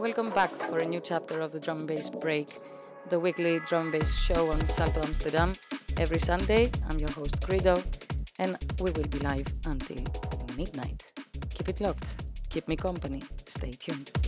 Welcome back for a new chapter of the Drum Bass Break, the weekly drum bass show on Salto Amsterdam. Every Sunday, I'm your host Credo, and we will be live until midnight. Keep it locked, keep me company, stay tuned.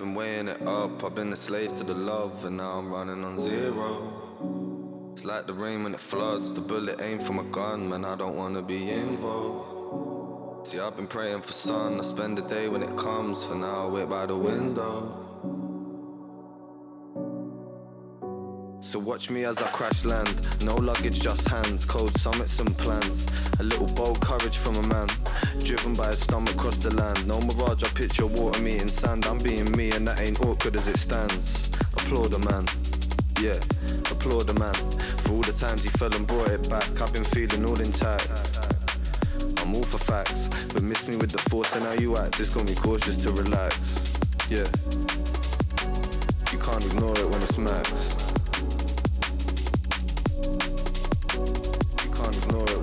Been weighing it up. I've been a slave to the love, and now I'm running on zero. It's like the rain when it floods. The bullet aimed from a gun, man. I don't wanna be involved. See, I've been praying for sun. I spend the day when it comes. For now, I wait by the window. So watch me as I crash land. No luggage, just hands. Cold summits and plans. A little bold courage from a man. Driven by his stomach across the land. No mirage, I picture water meeting sand. I'm being me, and that ain't awkward as it stands. Applaud a man. Yeah, applaud a man. For all the times he fell and brought it back. I've been feeling all intact. I'm all for facts, but miss me with the force and how you act. Just got me cautious to relax. Yeah, you can't ignore it when it's max. Ignore it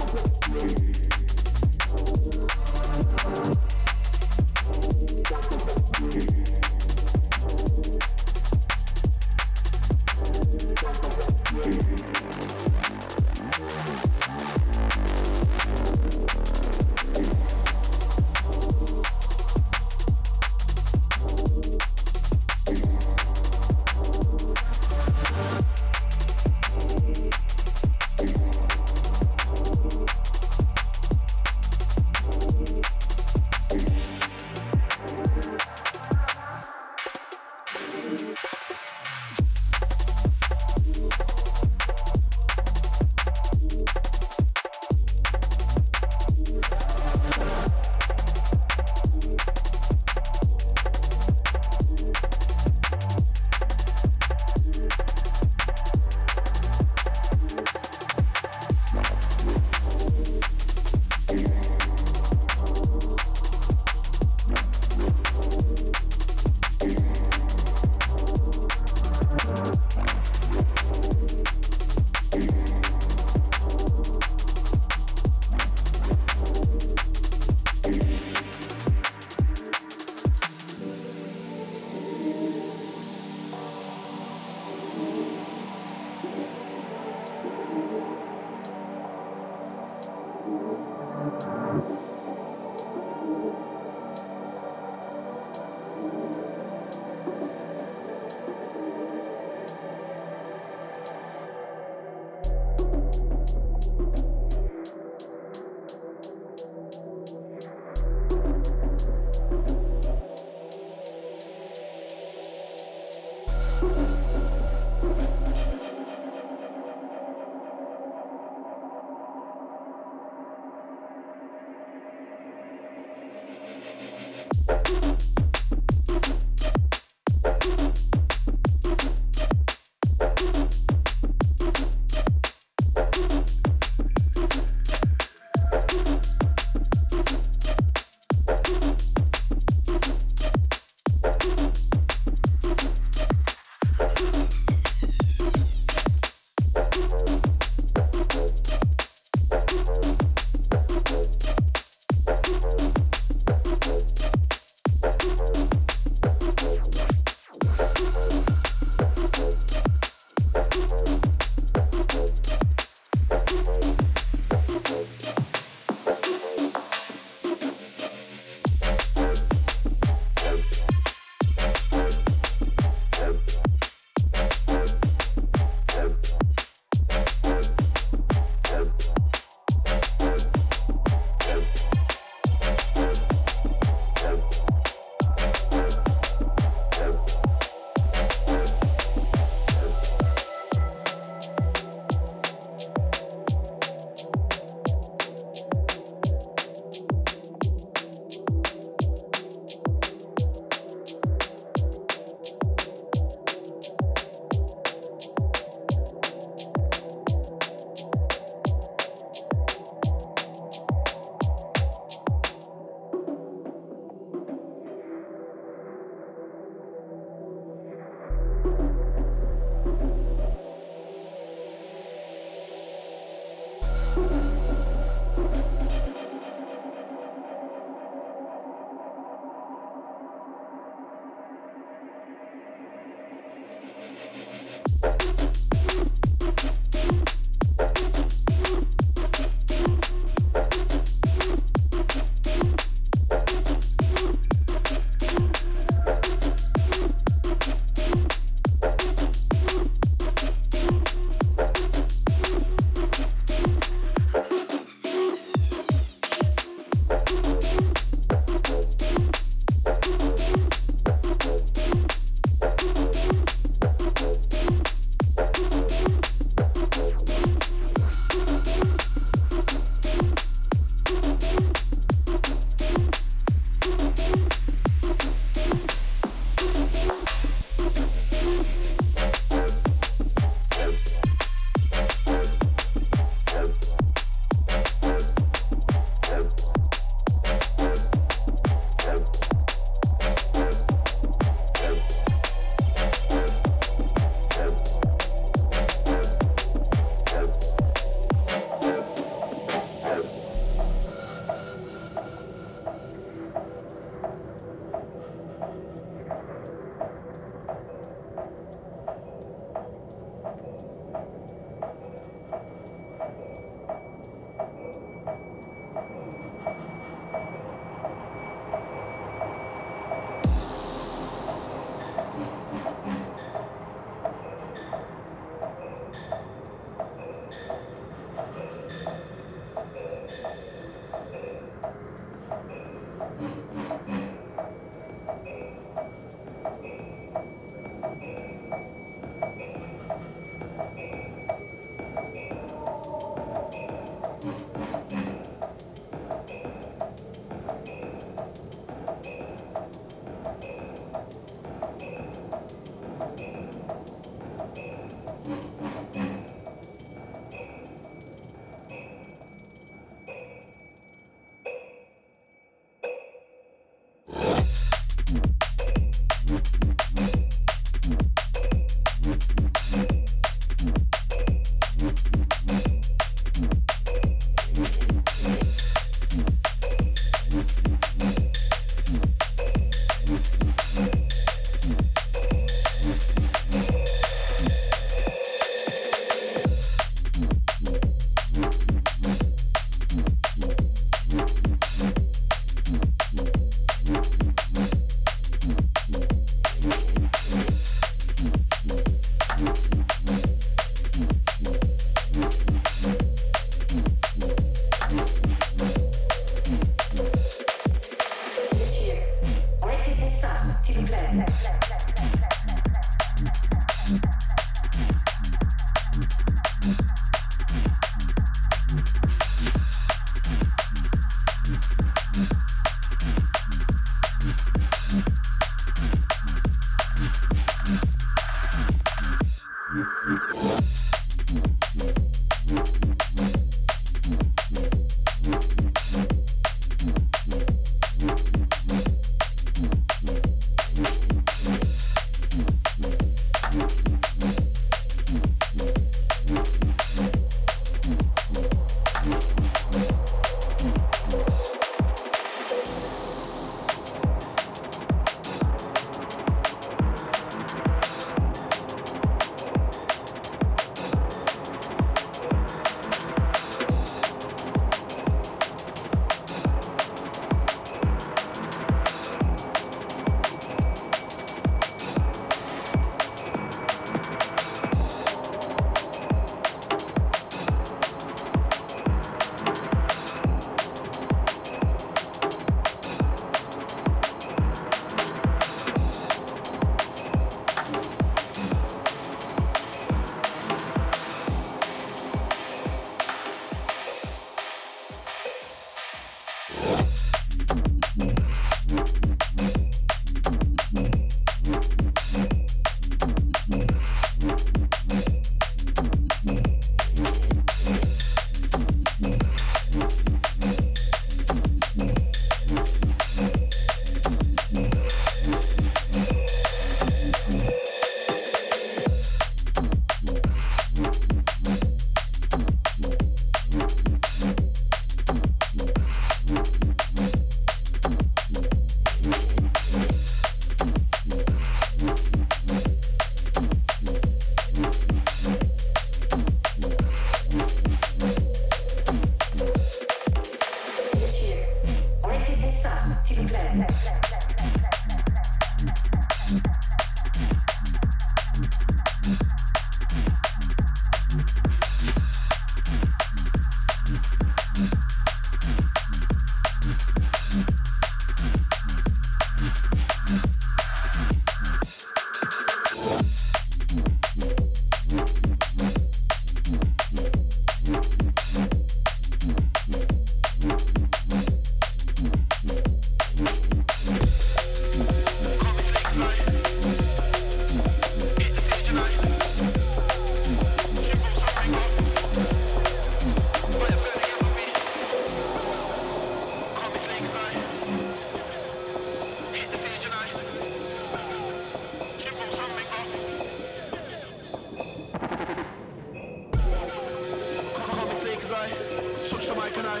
the mic and I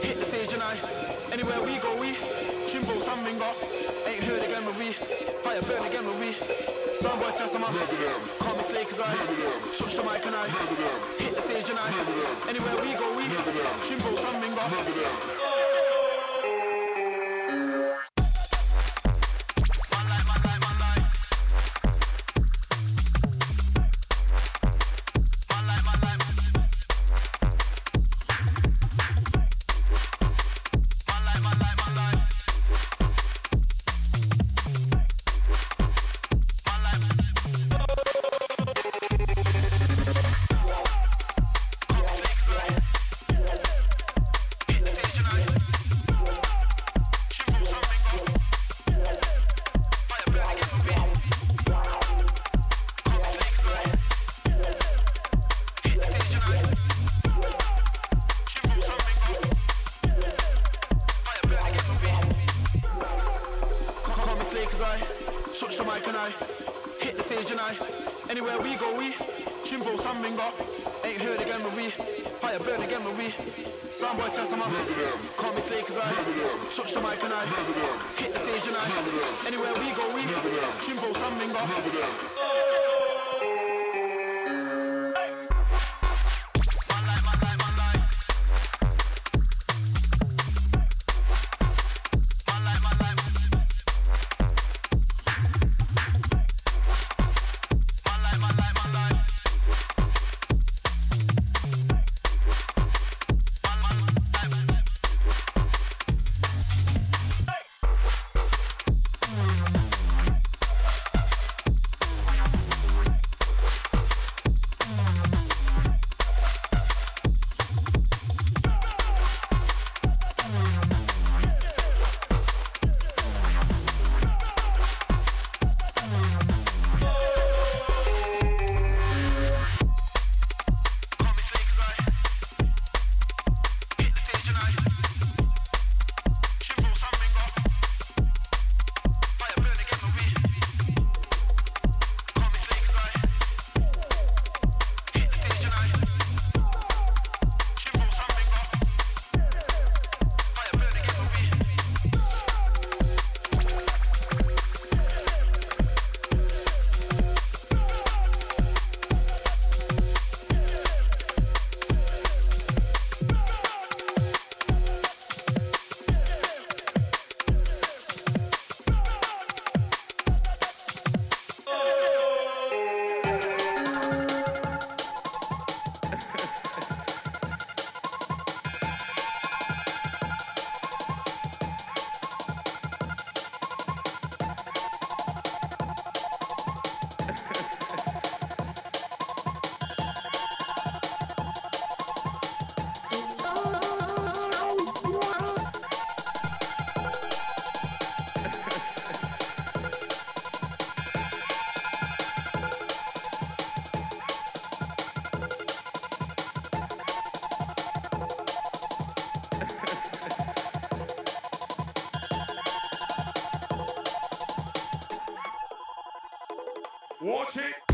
hit the stage and I anywhere we go we chimbo something got. Ain't heard again when we fire burn again when we Soundboy test them up. Call me slay cause I touch the mic and I hit the stage and I anywhere we go we chimbo something got Watch it.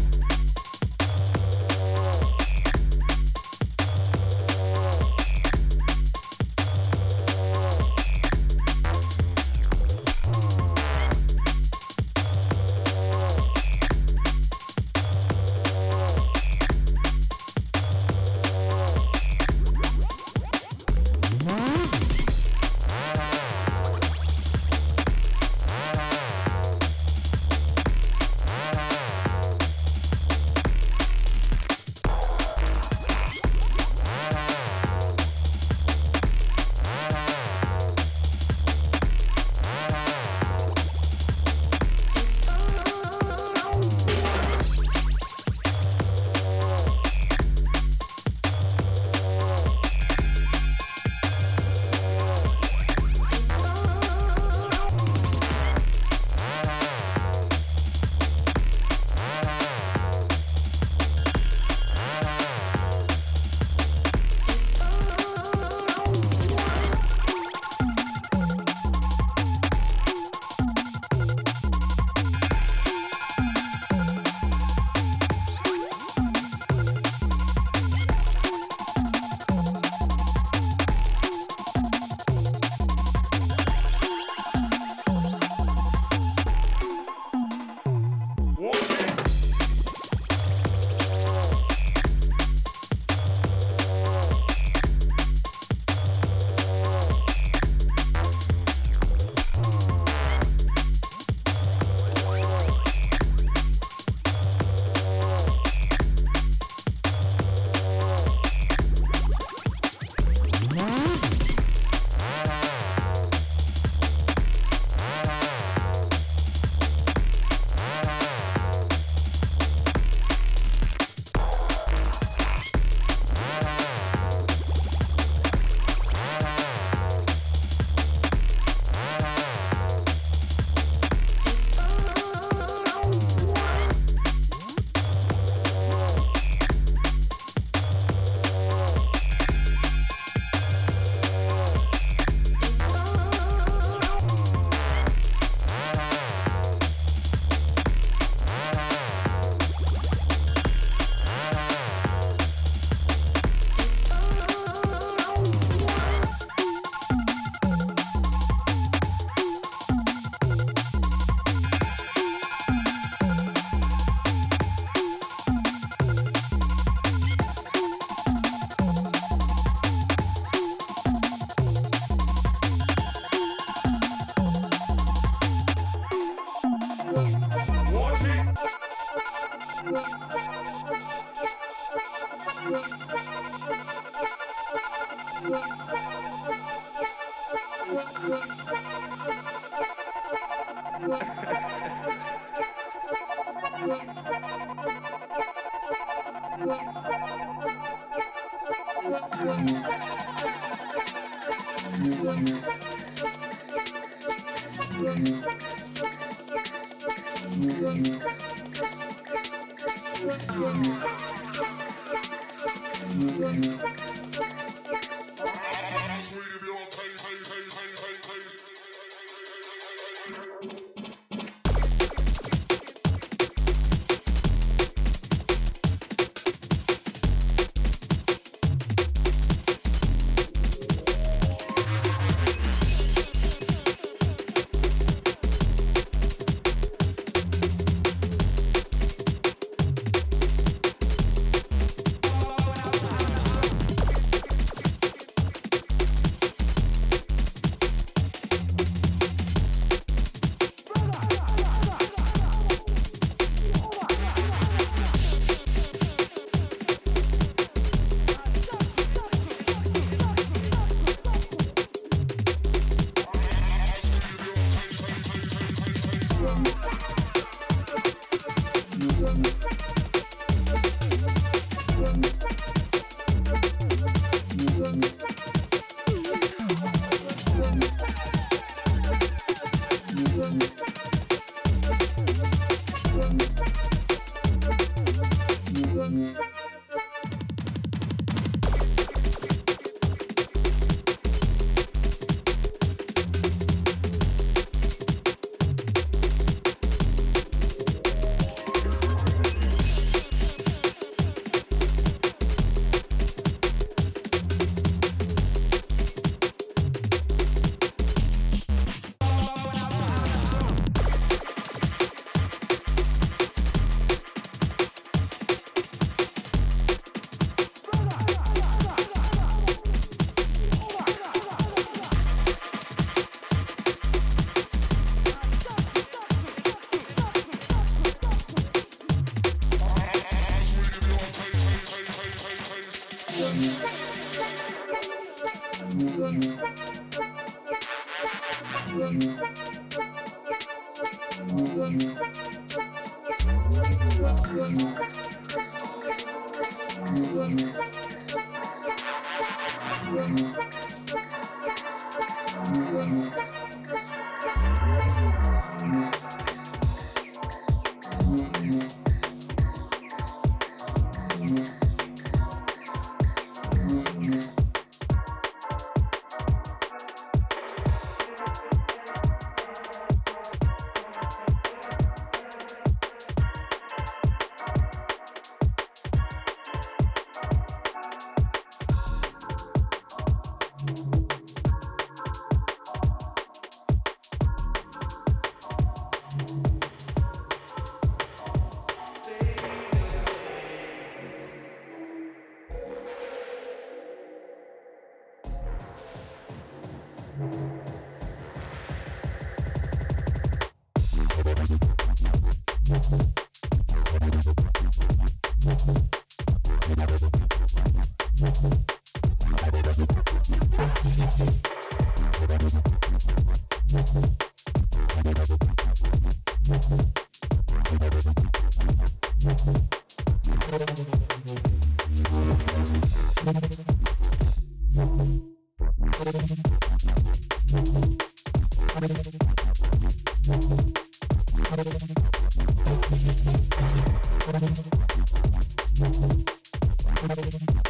Thank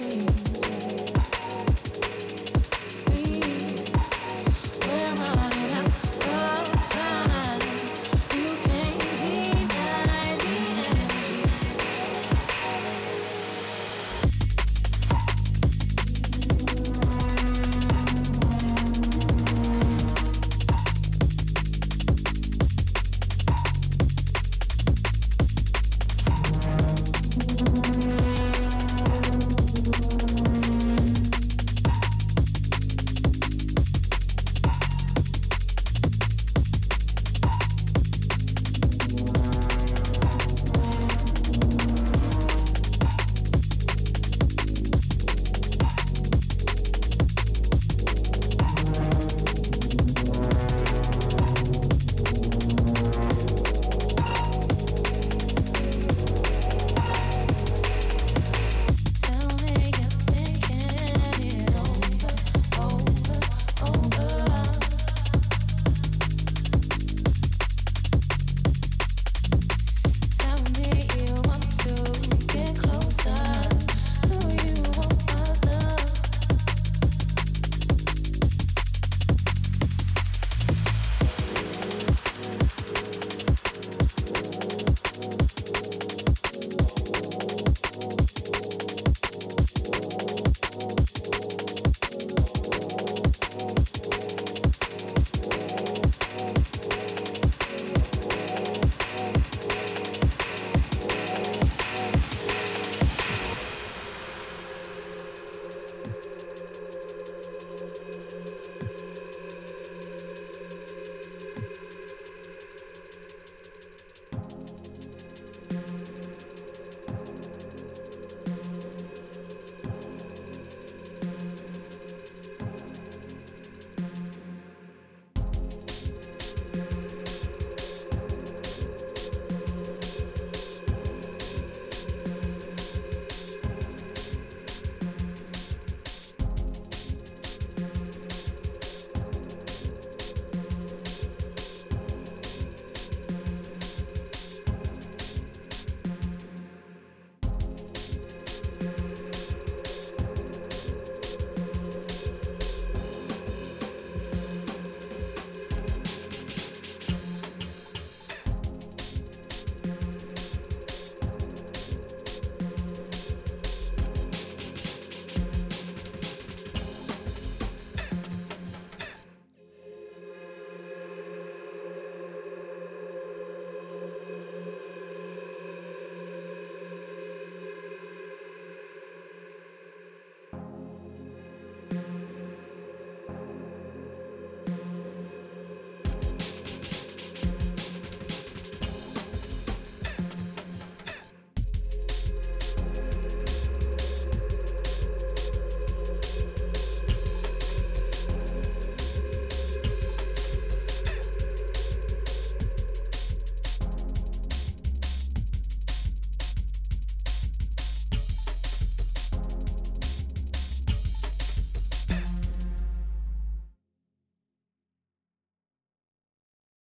dream.